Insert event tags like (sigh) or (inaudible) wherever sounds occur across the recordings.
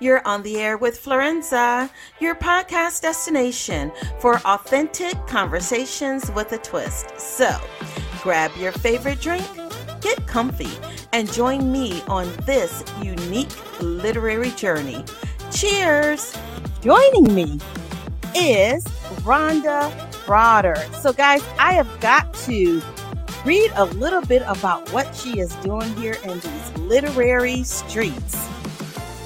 You're on the air with Florenza, your podcast destination for authentic conversations with a twist. So, grab your favorite drink, get comfy, and join me on this unique literary journey. Cheers! Joining me is Rhonda Crowder. So, guys, I have got to read a little bit about what she is doing here in these literary streets.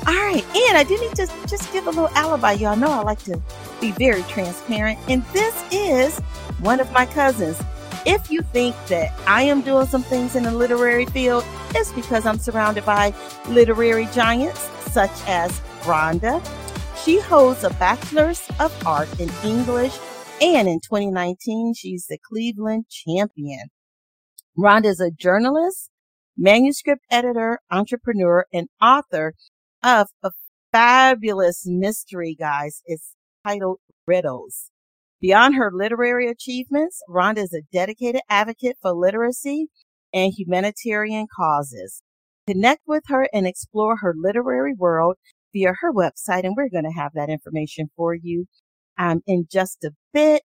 All right, and I do need to just give a little alibi. Y'all know I like to be very transparent, and this is one of my cousins. If you think that I am doing some things in the literary field, it's because I'm surrounded by literary giants such as Rhonda. She holds a Bachelor's of Art in English, and in 2019, she's the Cleveland champion. Rhonda is a journalist, manuscript editor, entrepreneur, and author of a fabulous mystery, guys. It's titled Riddles. Beyond her literary achievements, Rhonda is a dedicated advocate for literacy and humanitarian causes. Connect with her and explore her literary world via her website, and we're going to have that information for you um, in just a bit.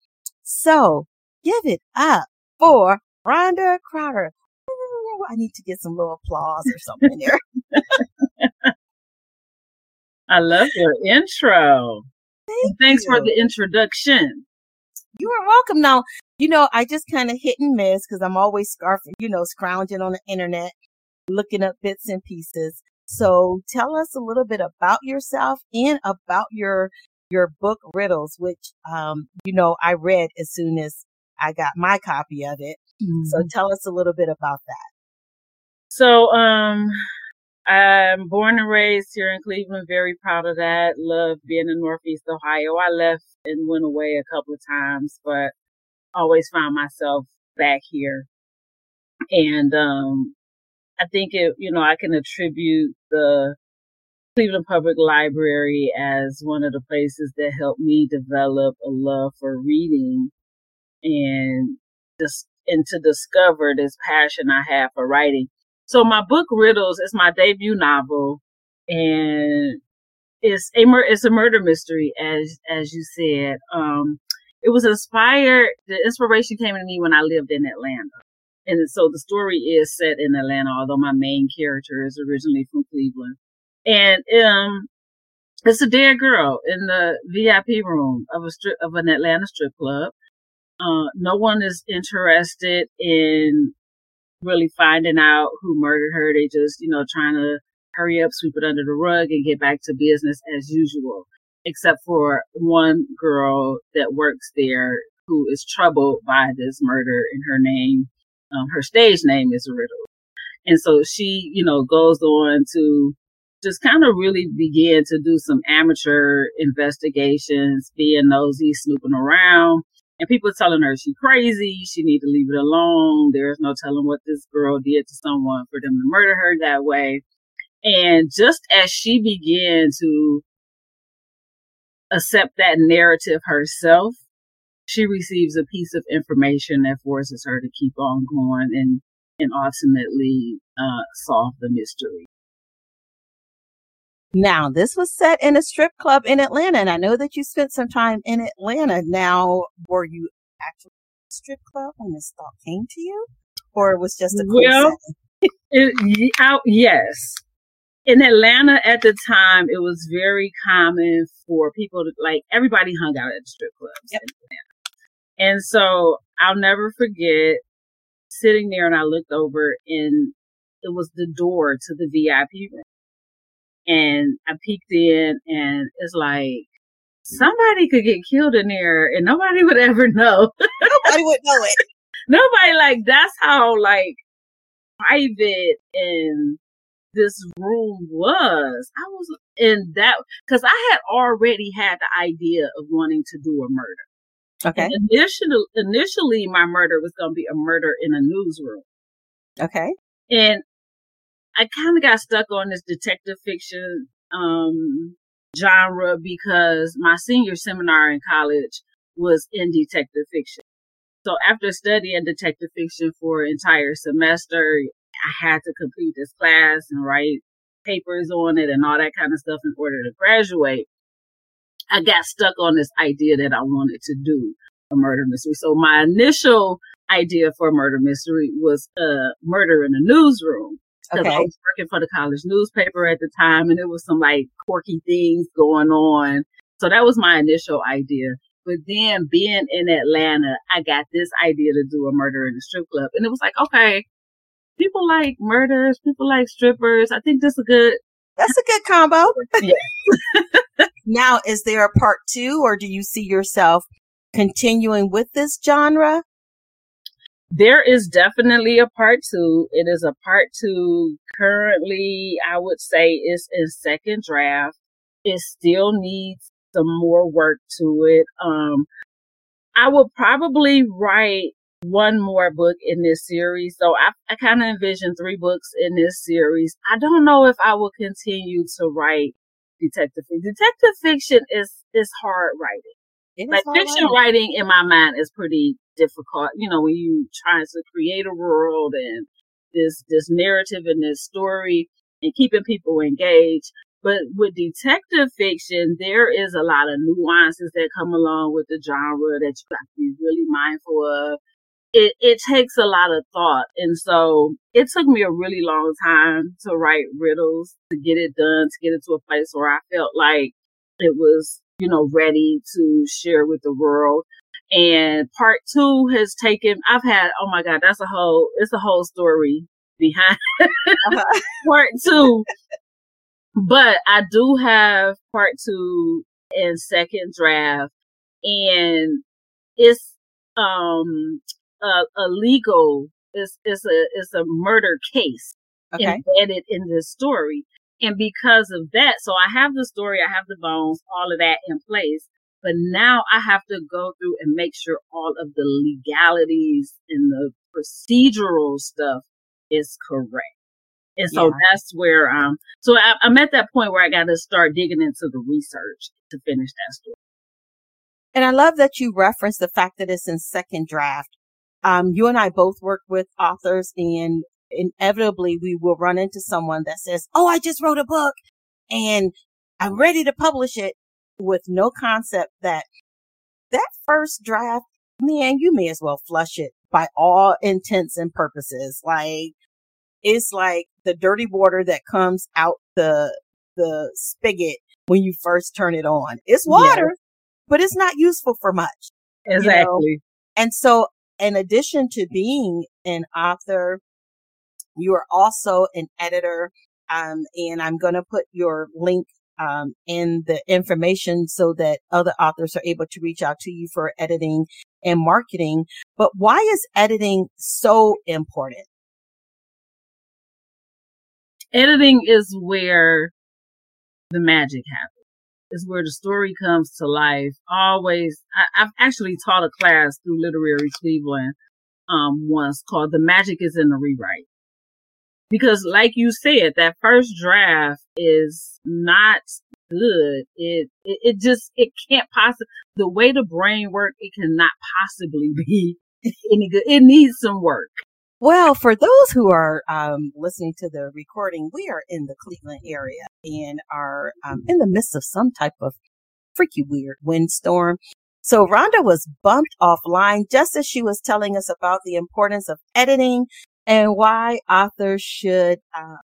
So give it up for Rhonda Crowder. I need to get some little applause or something (laughs) there. (laughs) I love your intro. Thank Thanks you. for the introduction. You are welcome. Now, you know, I just kind of hit and miss because I'm always scarfing, you know, scrounging on the internet, looking up bits and pieces. So tell us a little bit about yourself and about your your book riddles, which um, you know, I read as soon as I got my copy of it. Mm-hmm. So tell us a little bit about that. So, um, I'm born and raised here in Cleveland. Very proud of that. Love being in Northeast Ohio. I left and went away a couple of times, but always found myself back here. And, um, I think it, you know, I can attribute the Cleveland Public Library as one of the places that helped me develop a love for reading and just and to discover this passion I have for writing. So my book Riddles is my debut novel and it's a it's a murder mystery as as you said. Um it was inspired the inspiration came to me when I lived in Atlanta. And so the story is set in Atlanta, although my main character is originally from Cleveland. And um it's a dead girl in the VIP room of a strip of an Atlanta strip club. Uh, no one is interested in really finding out who murdered her. They just, you know, trying to hurry up, sweep it under the rug and get back to business as usual. Except for one girl that works there who is troubled by this murder and her name, um, her stage name is Riddle. And so she, you know, goes on to just kind of really begin to do some amateur investigations, being nosy, snooping around, and people telling her she crazy, she need to leave it alone. There's no telling what this girl did to someone for them to murder her that way. And just as she began to accept that narrative herself, she receives a piece of information that forces her to keep on going and and ultimately uh, solve the mystery. Now, this was set in a strip club in Atlanta, and I know that you spent some time in Atlanta. Now, were you actually in a strip club when this thought came to you, or it was just a well, it, out, yes. In Atlanta at the time, it was very common for people to like everybody hung out at strip clubs yep. And so I'll never forget sitting there and I looked over and it was the door to the VIP room and I peeked in and it's like somebody could get killed in there and nobody (laughs) would ever know. nobody would know it. (laughs) nobody like that's how like private and this room was. I was in that because I had already had the idea of wanting to do a murder. Okay. And initially, initially, my murder was going to be a murder in a newsroom. Okay. And I kind of got stuck on this detective fiction um, genre because my senior seminar in college was in detective fiction. So after studying detective fiction for an entire semester, I had to complete this class and write papers on it and all that kind of stuff in order to graduate, I got stuck on this idea that I wanted to do a murder mystery. So my initial idea for a murder mystery was a murder in a newsroom. Okay. I was working for the college newspaper at the time and it was some like quirky things going on. So that was my initial idea. But then being in Atlanta, I got this idea to do a murder in a strip club. And it was like, okay, people like murders, people like strippers. I think this is a good. That's a good combo. (laughs) Yeah. now, is there a part two or do you see yourself continuing with this genre? There is definitely a part two. It is a part two currently, I would say, it's in second draft. It still needs some more work to it. Um, I would probably write one more book in this series. So I, I kind of envision three books in this series. I don't know if I will continue to write detective fiction. Detective fiction is is hard writing. Like fiction writing. writing in my mind is pretty difficult. You know, when you trying to create a world and this this narrative and this story and keeping people engaged. But with detective fiction, there is a lot of nuances that come along with the genre that you have to be really mindful of. It, it takes a lot of thought. And so it took me a really long time to write riddles, to get it done, to get it to a place where I felt like it was, you know, ready to share with the world. And part two has taken, I've had, oh my God, that's a whole, it's a whole story behind uh-huh. (laughs) part two but I do have part two and second draft, and it's um a, a legal it's it's a it's a murder case okay. embedded in this story. And because of that, so I have the story, I have the bones, all of that in place. But now I have to go through and make sure all of the legalities and the procedural stuff is correct. And so yeah. that's where, um, so I, I'm at that point where I got to start digging into the research to finish that story. And I love that you referenced the fact that it's in second draft. Um, you and I both work with authors and inevitably we will run into someone that says, Oh, I just wrote a book and I'm ready to publish it with no concept that that first draft, man, you may as well flush it by all intents and purposes. Like it's like the dirty water that comes out the the spigot when you first turn it on. It's water, yes. but it's not useful for much. Exactly. You know? And so in addition to being an author, you are also an editor. Um, and I'm going to put your link um, in the information so that other authors are able to reach out to you for editing and marketing. But why is editing so important? editing is where the magic happens. Is where the story comes to life. Always, I, have actually taught a class through Literary Cleveland um, once called "The Magic Is in the Rewrite." Because, like you said, that first draft is not good. It, it, it just, it can't possibly, the way the brain works, it cannot possibly (laughs) be any good. It needs some work. Well, for those who are um, listening to the recording, we are in the Cleveland area and are um, in the midst of some type of freaky weird windstorm. So Rhonda was bumped offline just as she was telling us about the importance of editing and why authors should uh,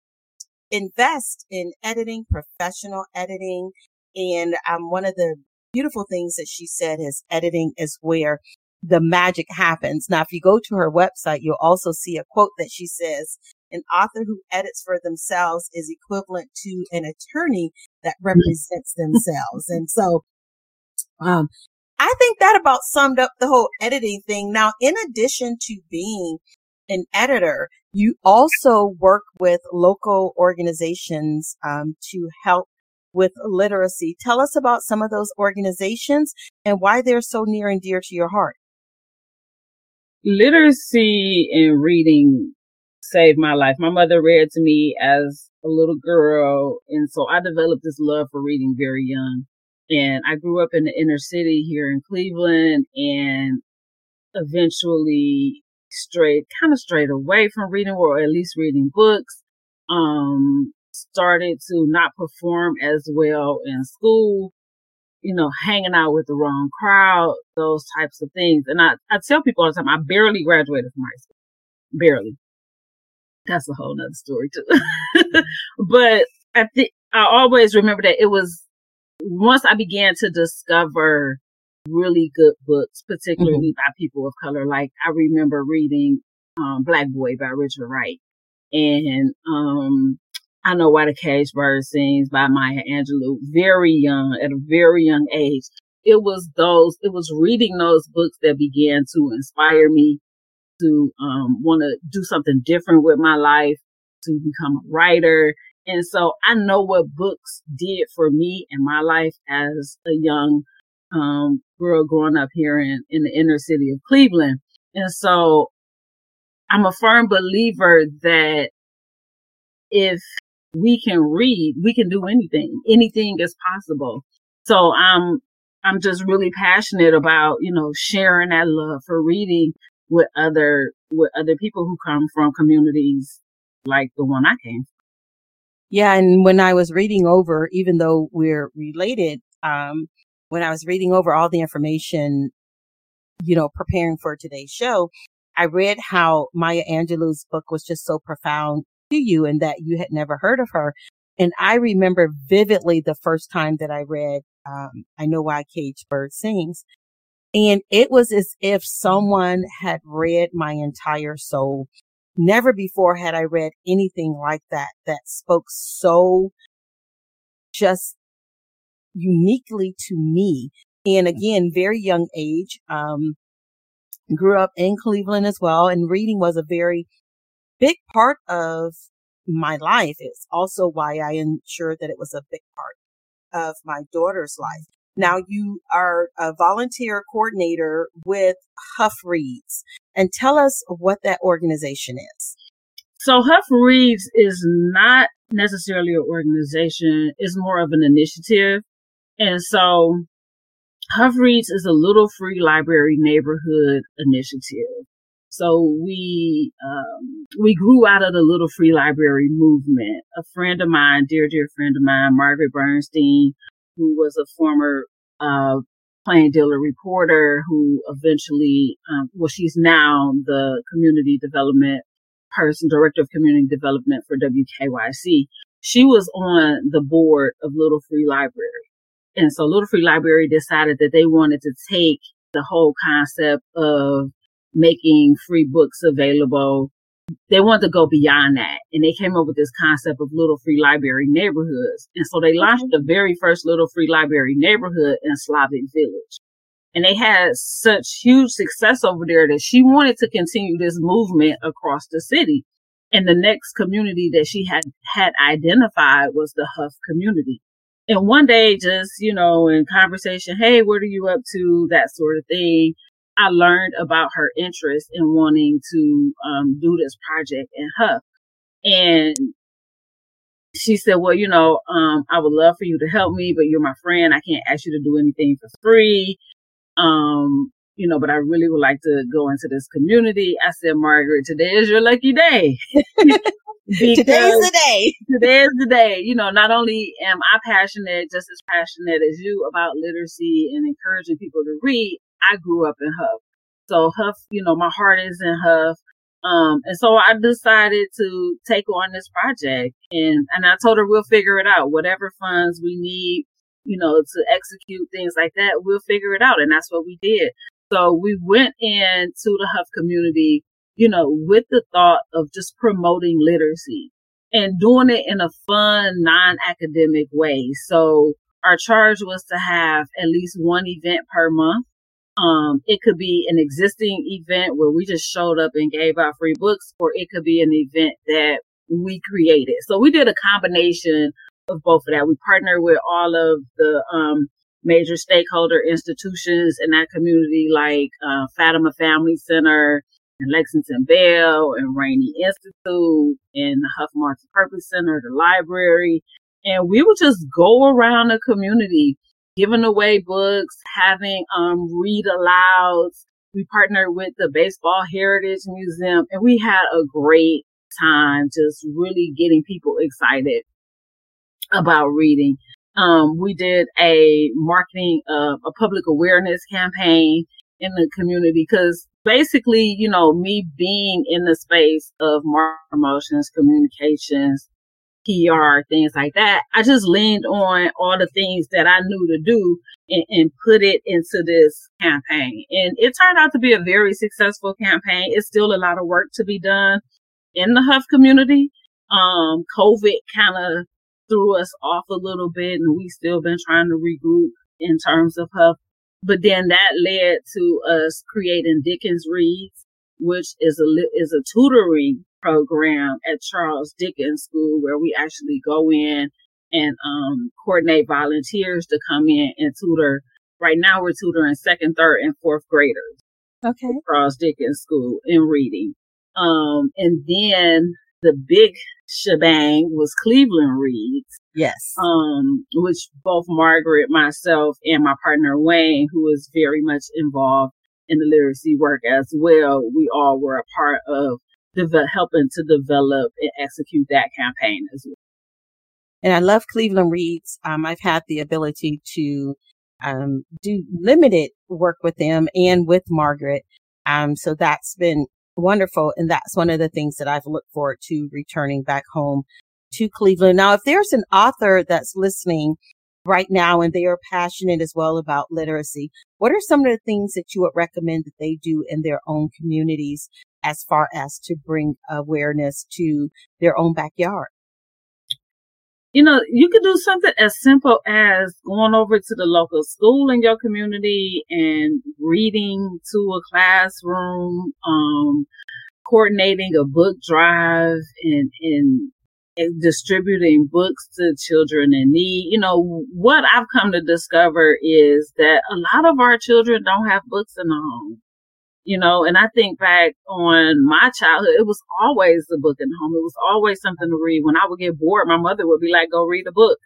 invest in editing, professional editing. And um, one of the beautiful things that she said is editing is where the magic happens. Now, if you go to her website, you'll also see a quote that she says, an author who edits for themselves is equivalent to an attorney that represents (laughs) themselves. And so, um, I think that about summed up the whole editing thing. Now, in addition to being an editor, you also work with local organizations um, to help with literacy. Tell us about some of those organizations and why they're so near and dear to your heart literacy and reading saved my life. My mother read to me as a little girl. And so I developed this love for reading very young. And I grew up in the inner city here in Cleveland and eventually strayed, kind of strayed away from reading or at least reading books. Um, started to not perform as well in school, you know, hanging out with the wrong crowd, those types of things. And I, I tell people all the time, I barely graduated from high school. Barely. That's a whole nother story too. (laughs) but I think I always remember that it was once I began to discover really good books, particularly mm-hmm. by people of color. Like I remember reading um, Black Boy by Richard Wright and um, I Know Why the Caged Bird Sings by Maya Angelou, very young, at a very young age. It was those, it was reading those books that began to inspire me to um, want to do something different with my life, to become a writer. And so I know what books did for me in my life as a young um, girl growing up here in, in the inner city of Cleveland. And so I'm a firm believer that if we can read, we can do anything. Anything is possible. So I'm, I'm just really passionate about, you know, sharing that love for reading with other, with other people who come from communities like the one I came from. Yeah. And when I was reading over, even though we're related, um, when I was reading over all the information, you know, preparing for today's show, I read how Maya Angelou's book was just so profound to you and that you had never heard of her. And I remember vividly the first time that I read, um, I know why Caged Bird sings. And it was as if someone had read my entire soul. Never before had I read anything like that, that spoke so just uniquely to me. And again, very young age. Um, grew up in Cleveland as well, and reading was a very big part of my life. It's also why I ensured that it was a big part of my daughter's life. Now you are a volunteer coordinator with Hough Reads and tell us what that organization is. So Hough Reads is not necessarily an organization. It's more of an initiative. And so Hough Reads is a little free library neighborhood initiative. So we um, we grew out of the little free library movement. A friend of mine, dear dear friend of mine, Margaret Bernstein, who was a former uh, plain dealer reporter, who eventually, um, well, she's now the community development person, director of community development for WKYC. She was on the board of Little Free Library. And so Little Free Library decided that they wanted to take the whole concept of making free books available. They wanted to go beyond that. And they came up with this concept of little free library neighborhoods. And so they launched mm-hmm. the very first little free library neighborhood in Slavic Village. And they had such huge success over there that she wanted to continue this movement across the city. And the next community that she had had identified was the Hough community. And one day, just, you know, in conversation, hey, what are you up to? That sort of thing. I learned about her interest in wanting to um, do this project in Hough. And she said, well, you know, um, I would love for you to help me, but you're my friend. I can't ask you to do anything for free. Um, you know, but I really would like to go into this community. I said, Margaret, today is your lucky day. (laughs) Today's the day. Today is the day. You know, not only am I passionate, just as passionate as you about literacy and encouraging people to read, I grew up in Hough. So Hough, you know, my heart is in Hough. Um, and so I decided to take on this project and, and I told her we'll figure it out. Whatever funds we need, you know, to execute things like that, we'll figure it out. And that's what we did. So we went into the Hough community you know, with the thought of just promoting literacy and doing it in a fun, non-academic way. So our charge was to have at least one event per month. Um, it could be an existing event where we just showed up and gave out free books, or it could be an event that we created. So we did a combination of both of that. We partnered with all of the um, major stakeholder institutions in that community, like uh, Fatima Family Center, and Lexington Bell and Rainey Institute and the Hough Purpose Center, the library. And we would just go around the community giving away books, having um, read alouds. We partnered with the Baseball Heritage Museum and we had a great time just really getting people excited about reading. Um, we did a marketing, uh, a public awareness campaign in the community because basically, you know, me being in the space of marketing promotions, communications, PR, things like that, I just leaned on all the things that I knew to do and, and, put it into this campaign. And it turned out to be a very successful campaign. It's still a lot of work to be done in the Hough community. Um, COVID kind of threw us off a little bit and we still been trying to regroup in terms of Hough. But then that led to us creating Dickens Reads, which is a, is a tutoring program at Charles Dickens School where we actually go in and um, coordinate volunteers to come in and tutor. Right now, we're tutoring second, third, and fourth graders. Okay. Charles Dickens School in reading. Um, and then the big shebang was Cleveland Reads. Yes. Um, which both Margaret, myself, and my partner Wayne, who is very much involved in the literacy work as well, we all were a part of helping to develop and execute that campaign as well. And I love Cleveland Reads. Um, I've had the ability to um, do limited work with them and with Margaret. Um, so that's been wonderful. And that's one of the things that I've looked forward to returning back home to Cleveland. Now, if there's an author that's listening right now and they are passionate as well about literacy, what are some of the things that you would recommend that they do in their own communities as far as to bring awareness to their own backyard? You know, you could do something as simple as going over to the local school in your community and reading to a classroom, um, coordinating a book drive and, and distributing books to children in need. You know, what I've come to discover is that a lot of our children don't have books in the home. You know, and I think back on my childhood, it was always a book in the home. It was always something to read. When I would get bored, my mother would be like, go read a book.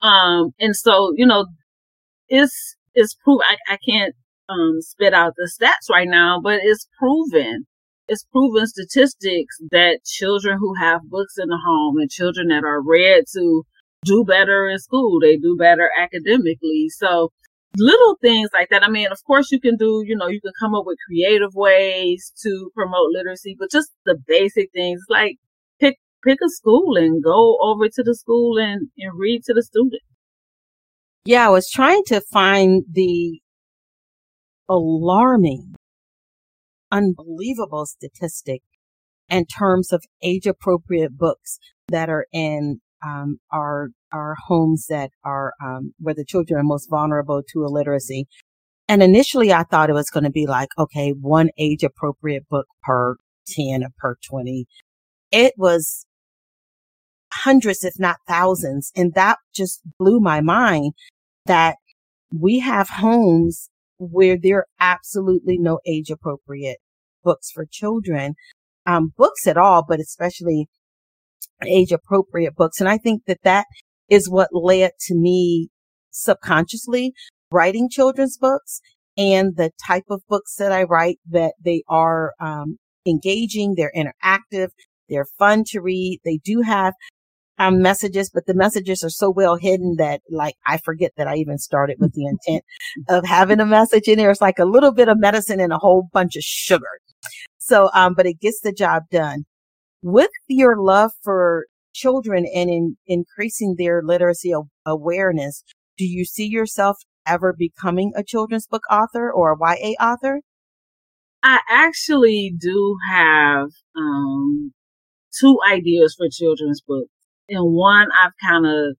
Um, and so, you know, it's, it's proof. I, I can't, um, spit out the stats right now, but it's proven it's proven statistics that children who have books in the home and children that are read to do better in school. They do better academically. So little things like that. I mean, of course you can do, you know, you can come up with creative ways to promote literacy, but just the basic things like pick, pick a school and go over to the school and, and read to the student. Yeah, I was trying to find the alarming unbelievable statistic in terms of age appropriate books that are in um, our our homes that are um, where the children are most vulnerable to illiteracy. And initially, I thought it was going to be like, okay, one age appropriate book per ten or per twenty. It was hundreds, if not thousands, and that just blew my mind. That we have homes where there are absolutely no age appropriate books for children, um, books at all, but especially age appropriate books. And I think that that is what led to me subconsciously writing children's books and the type of books that I write that they are, um, engaging, they're interactive, they're fun to read. They do have um, messages, but the messages are so well hidden that like I forget that I even started with the (laughs) intent of having a message in there. It's like a little bit of medicine and a whole bunch of sugar. So, um, but it gets the job done. With your love for children and in increasing their literacy awareness, do you see yourself ever becoming a children's book author or a YA author? I actually do have um, two ideas for children's books. And one I've kind of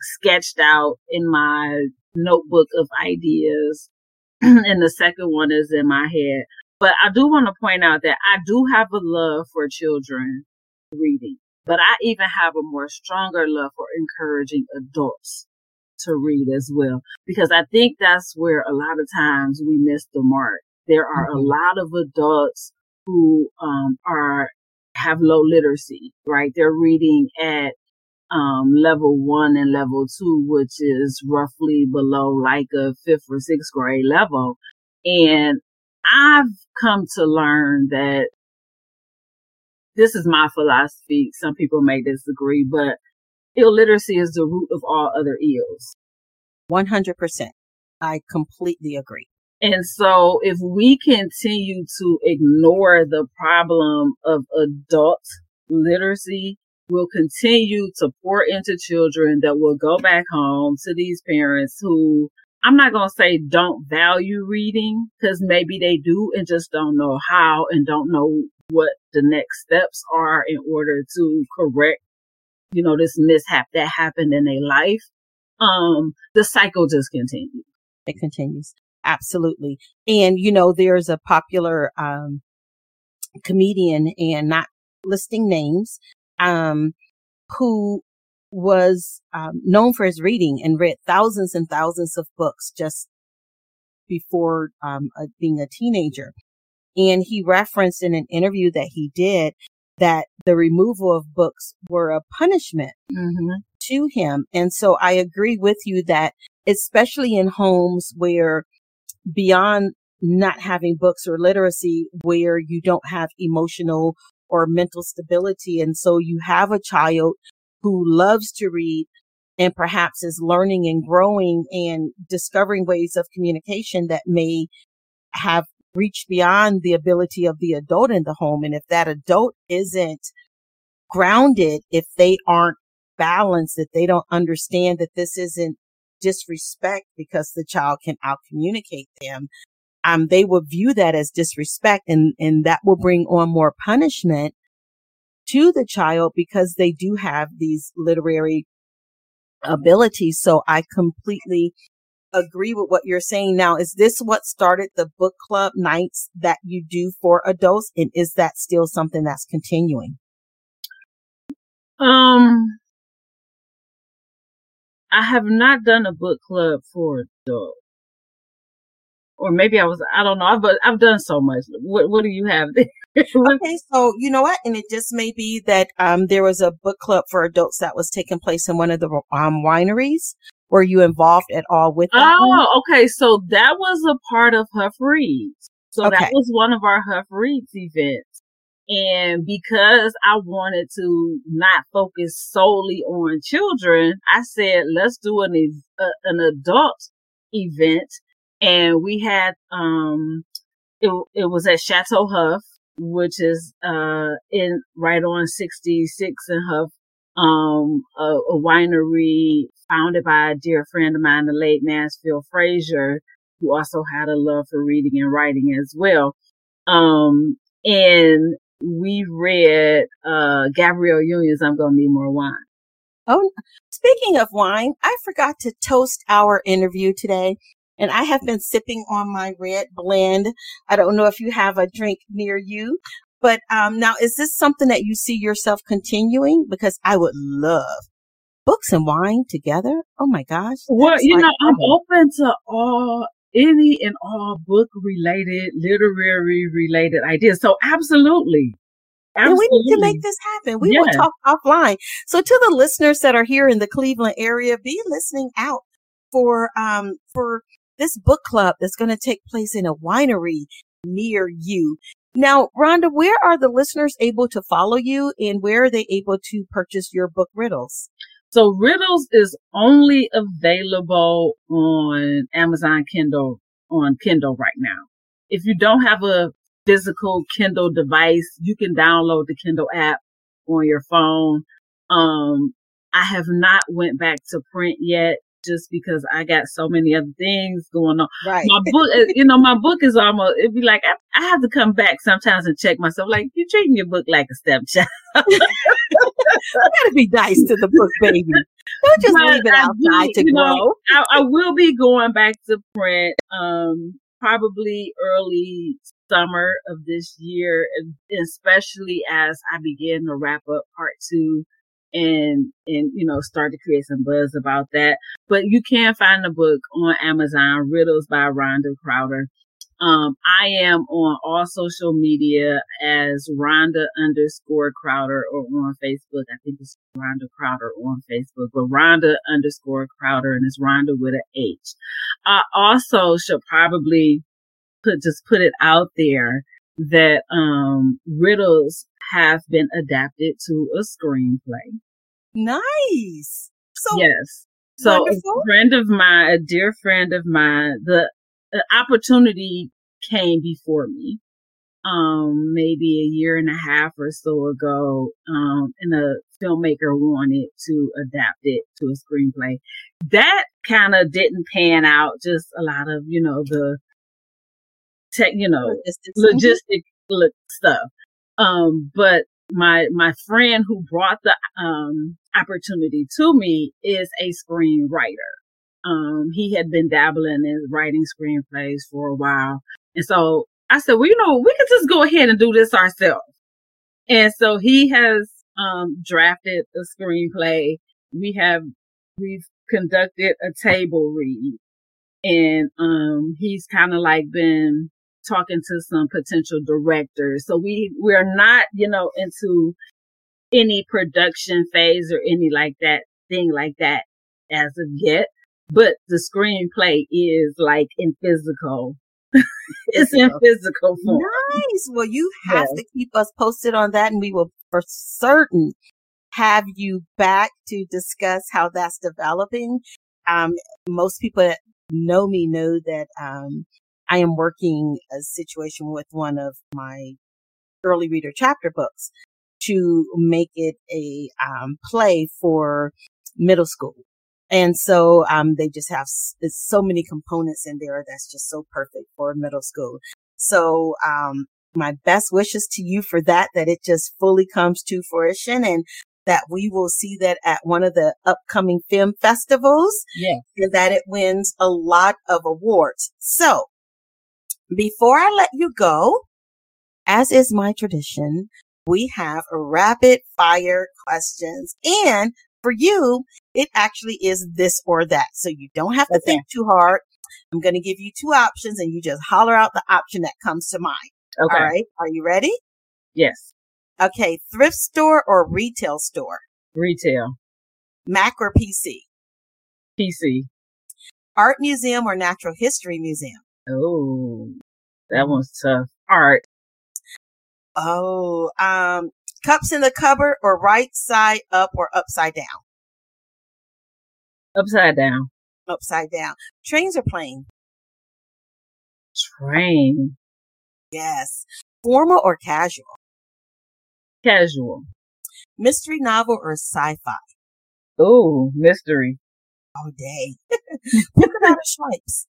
sketched out in my notebook of ideas. (clears throat) and the second one is in my head. But I do want to point out that I do have a love for children reading, but I even have a more stronger love for encouraging adults to read as well, because I think that's where a lot of times we miss the mark. There are mm-hmm. a lot of adults who um, are have low literacy, right? They're reading at um, level one and level two, which is roughly below like a fifth or sixth grade level. And I've come to learn that this is my philosophy. Some people may disagree, but illiteracy is the root of all other ills. 100%. I completely agree. And so if we continue to ignore the problem of adult literacy, we'll continue to pour into children that will go back home to these parents who I'm not going to say don't value reading because maybe they do and just don't know how and don't know what the next steps are in order to correct, you know, this mishap that happened in their life. Um, the cycle just continues. It continues. Absolutely. And, you know, there's a popular, um, comedian and not listing names, um, who was um, known for his reading and read thousands and thousands of books just before um, uh, being a teenager. And he referenced in an interview that he did that the removal of books were a punishment mm-hmm. to him. And so I agree with you that especially in homes where beyond not having books or literacy, where you don't have emotional or mental stability. And so you have a child who loves to read and perhaps is learning and growing and discovering ways of communication that may have reached beyond the ability of the adult in the home. And if that adult isn't grounded, if they aren't balanced, if they don't understand that this isn't disrespect because the child can out communicate them, um, they will view that as disrespect and, and that will bring on more punishment to the child because they do have these literary abilities. So I completely agree with what you're saying. Now, is this what started the book club nights that you do for adults? And is that still something that's continuing? Um, I have not done a book club for adults. Or maybe I was, I don't know. I've, I've done so much. What, what do you have there? (laughs) okay, so you know what? And it just may be that um, there was a book club for adults that was taking place in one of the um, wineries. Were you involved at all with that? Oh, okay. So that was a part of Hough Reads. So okay. that was one of our Hough Reads events. And because I wanted to not focus solely on children, I said, let's do an, uh, an adult event. And we had, um, it, it was at Chateau Hough which is uh in right on 66 and Hough, um, a, a, winery founded by a dear friend of mine, the late Mansfield Frazier, who also had a love for reading and writing as well. Um, and we read uh Gabrielle Union's I'm Gonna Need More Wine. Oh, speaking of wine, I forgot to toast our interview today and I have been sipping on my red blend. I don't know if you have a drink near you, but um, now is this something that you see yourself continuing? Because I would love books and wine together. Oh my gosh! Well, you like, know, I'm open to all any and all book related, literary related ideas. So absolutely. Absolutely. And we need to make this happen. We will talk offline. So to the listeners that are here in the Cleveland area, be listening out for um for this book club that's going to take place in a winery near you. Now, Rhonda, where are the listeners able to follow you and where are they able to purchase your book Riddles? So Riddles is only available on Amazon Kindle on Kindle right now. If you don't have a physical Kindle device, you can download the Kindle app on your phone. Um, I have not went back to print yet just because I got so many other things going on. Right. My book, uh, you know, my book is almost, it'd be like, I, I, have to come back sometimes and check myself. Like, you're treating your book like a stepchild. you (laughs) gotta be nice to the book, baby. Don't just but leave it outside to grow. Know, I, I, will be going back to print, um, probably early summer of this year, especially as I begin to wrap up part two and and you know start to create some buzz about that. But you can find the book on Amazon, Riddles by Rhonda Crowder. Um, I am on all social media as Rhonda underscore Crowder or on Facebook. I think it's Rhonda Crowder on Facebook, but Rhonda underscore Crowder and it's Rhonda with an H. I also should probably put, just put it out there that, um, riddles have been adapted to a screenplay. Nice. So yes. So wonderful. a friend of mine, a dear friend of mine, the, the opportunity came before me um, maybe a year and a half or so ago, um, and a filmmaker wanted to adapt it to a screenplay. That kind of didn't pan out. Just a lot of, you know, the tech, you know, logistic stuff. Um, but my, my friend who brought the, um, opportunity to me is a screenwriter. Um, he had been dabbling in writing screenplays for a while. And so I said, well, you know, we could just go ahead and do this ourselves. And so he has um, drafted a screenplay. We have we've conducted a table read, and um, he's kind of like been talking to some potential directors. So we we're not, you know, into any production phase or any like that thing like that as of yet. But the screenplay is like in physical (laughs) it's in physical form. Nice. Well, you have to keep us posted on that, and we will for certain have you back to discuss how that's developing. Um, most people that know me know that um, I am working a situation with one of my early reader chapter books to make it a um, play for middle school. And so, um, they just have so many components in there that's just so perfect for middle school. So, um, my best wishes to you for that, that it just fully comes to fruition and that we will see that at one of the upcoming film festivals. Yeah. And that it wins a lot of awards. So before I let you go, as is my tradition, we have rapid fire questions and for you, it actually is this or that. So you don't have to okay. think too hard. I'm going to give you two options and you just holler out the option that comes to mind. Okay. All right. Are you ready? Yes. Okay. Thrift store or retail store? Retail. Mac or PC? PC. Art museum or natural history museum? Oh, that one's tough. All right. Oh, um, Cups in the cupboard or right side up or upside down? Upside down. Upside down. Trains or plane? Train. Yes. Formal or casual? Casual. Mystery novel or sci-fi? Oh, mystery. Oh, dang. Polka dot or stripes?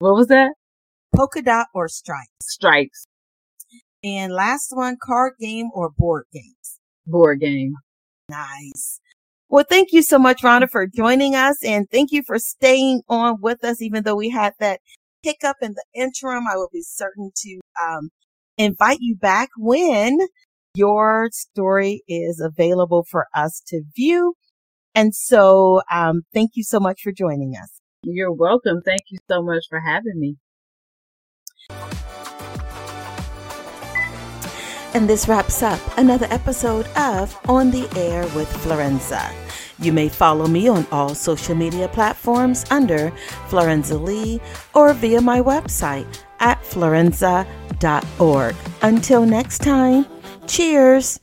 What was that? Polka dot or stripes? Stripes. And last one, card game or board games? Board game. Nice. Well, thank you so much, Rhonda, for joining us. And thank you for staying on with us, even though we had that hiccup in the interim. I will be certain to um, invite you back when your story is available for us to view. And so, um, thank you so much for joining us. You're welcome. Thank you so much for having me. And this wraps up another episode of On the Air with Florenza. You may follow me on all social media platforms under Florenza Lee or via my website at florenza.org. Until next time, cheers.